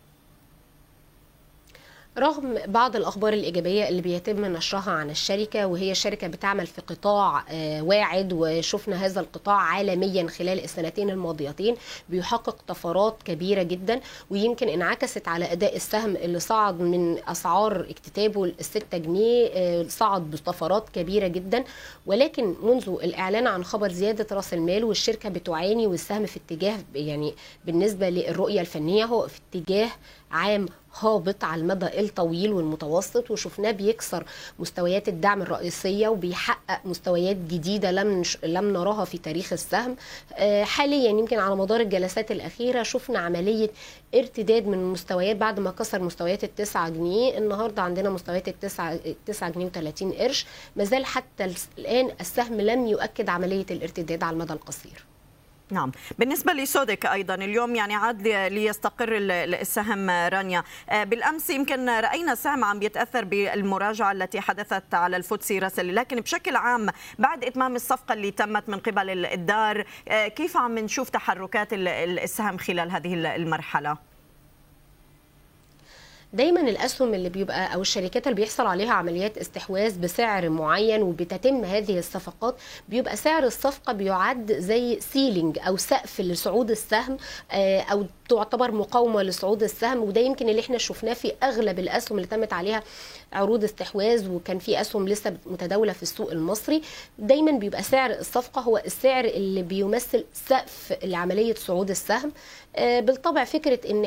رغم بعض الأخبار الإيجابية اللي بيتم نشرها عن الشركة وهي شركة بتعمل في قطاع واعد وشفنا هذا القطاع عالميا خلال السنتين الماضيتين بيحقق طفرات كبيرة جدا ويمكن انعكست على أداء السهم اللي صعد من أسعار اكتتابه الستة جنيه صعد بطفرات كبيرة جدا. ولكن منذ الإعلان عن خبر زيادة رأس المال والشركة بتعاني والسهم في اتجاه يعني بالنسبة للرؤية الفنية هو في اتجاه عام هابط على المدى الطويل والمتوسط وشفناه بيكسر مستويات الدعم الرئيسية وبيحقق مستويات جديدة لم لم نراها في تاريخ السهم. حاليا يمكن على مدار الجلسات الأخيرة شفنا عملية ارتداد من المستويات بعد ما كسر مستويات التسعة جنيه. النهارده عندنا مستويات التسعة, التسعة جنيه و30 قرش. مازال حتى الآن السهم لم يؤكد عملية الارتداد على المدى القصير. نعم بالنسبة لسودك أيضا اليوم يعني عاد ليستقر السهم رانيا بالأمس يمكن رأينا السهم عم يتأثر بالمراجعة التي حدثت على الفوتسي راسل لكن بشكل عام بعد إتمام الصفقة اللي تمت من قبل الدار كيف عم نشوف تحركات السهم خلال هذه المرحلة؟ دايما الأسهم اللي بيبقى أو الشركات اللي بيحصل عليها عمليات استحواذ بسعر معين وبتتم هذه الصفقات بيبقى سعر الصفقة بيعد زي سيلينج أو سقف لصعود السهم آه، أو تعتبر مقاومة لصعود السهم وده يمكن اللي إحنا شفناه في أغلب الأسهم اللي تمت عليها عروض استحواذ وكان في أسهم لسه متداولة في السوق المصري. دايما بيبقى سعر الصفقة هو السعر اللي بيمثل سقف لعملية صعود السهم. آه، بالطبع فكرة إن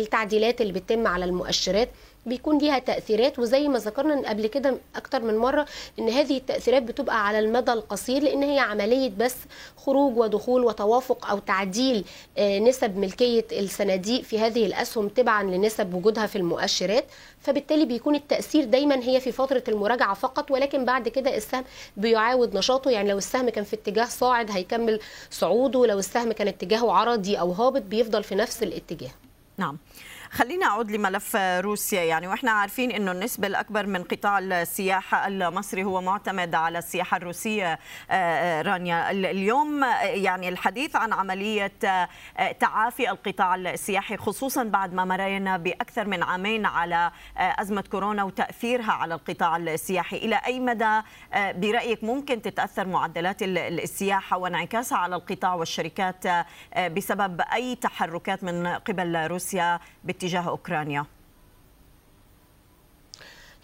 التعديلات اللي بتتم على المؤشرات بيكون ليها تأثيرات وزي ما ذكرنا قبل كده أكتر من مرة إن هذه التأثيرات بتبقى على المدى القصير لأن هي عملية بس خروج ودخول وتوافق أو تعديل آه، نسب ملكية الصناديق في هذه الأسهم تبعا لنسب وجودها في المؤشرات. فبالتالي بيكون التأثير دايما هي في فترة المراجعة فقط ولكن بعد كده السهم بيعاود نشاطه. يعني لو السهم كان في اتجاه صاعد هيكمل صعوده لو السهم كان اتجاهه عرضي أو هابط بيفضل في نفس الاتجاه. نعم. خلينا أعود لملف روسيا. يعني وإحنا عارفين إنه النسبة الأكبر من قطاع السياحة المصري هو معتمد على السياحة الروسية آه، آه، رانيا. اليوم يعني الحديث عن عملية آه، تعافي القطاع السياحي خصوصا بعد ما مرينا بأكثر من عامين على أزمة كورونا وتأثيرها على القطاع السياحي. إلى أي مدى برأيك ممكن تتأثر معدلات السياحة وانعكاسها على القطاع والشركات بسبب أي تحركات من قبل روسيا باتجاه أوكرانيا؟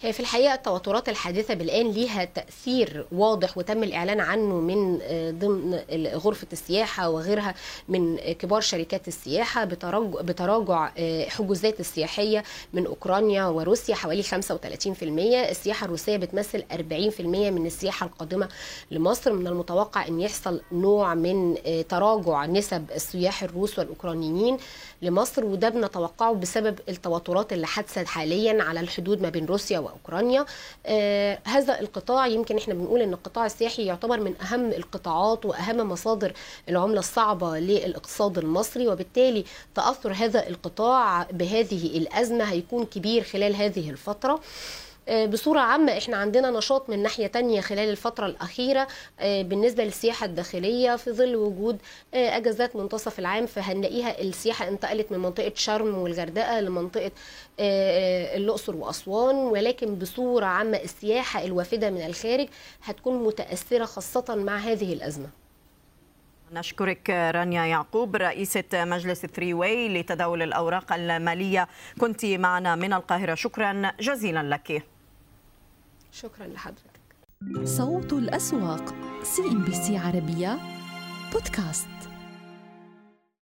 هي في الحقيقة التوترات الحادثه بالآن ليها تأثير واضح وتم الإعلان عنه من آه، ضمن غرفة السياحة وغيرها من كبار شركات السياحة بتراجع آه، حجوزات السياحية من أوكرانيا وروسيا حوالي 35% السياحة الروسية بتمثل 40% من السياحة القادمة لمصر. من المتوقع إن يحصل نوع من آه، تراجع نسب السياح الروس والأوكرانيين. لمصر وده بنتوقعه بسبب التوترات اللي حادثة حاليا على الحدود ما بين روسيا وأوكرانيا. آه هذا القطاع يمكن إحنا بنقول إن القطاع السياحي يعتبر من أهم القطاعات وأهم مصادر العملة الصعبة للاقتصاد المصري وبالتالي تأثر هذا القطاع بهذه الأزمة هيكون كبير خلال هذه الفترة. بصورة عامة إحنا عندنا نشاط من ناحية تانية خلال الفترة الأخيرة آه، بالنسبة للسياحة الداخلية في ظل وجود آه، أجازات منتصف العام فهنلاقيها السياحة انتقلت من منطقة شرم والغردقة لمنطقة الأقصر وأسوان ولكن بصورة عامة السياحة الوافدة من الخارج هتكون متأثرة خاصة مع هذه الأزمة. نشكرك رانيا يعقوب رئيسة مجلس ثري واي لتداول الأوراق المالية. كنت معنا من القاهرة. شكرا جزيلا لك. شكرا لحضرتك. صوت الأسواق سي إم بي سي عربية بودكاست.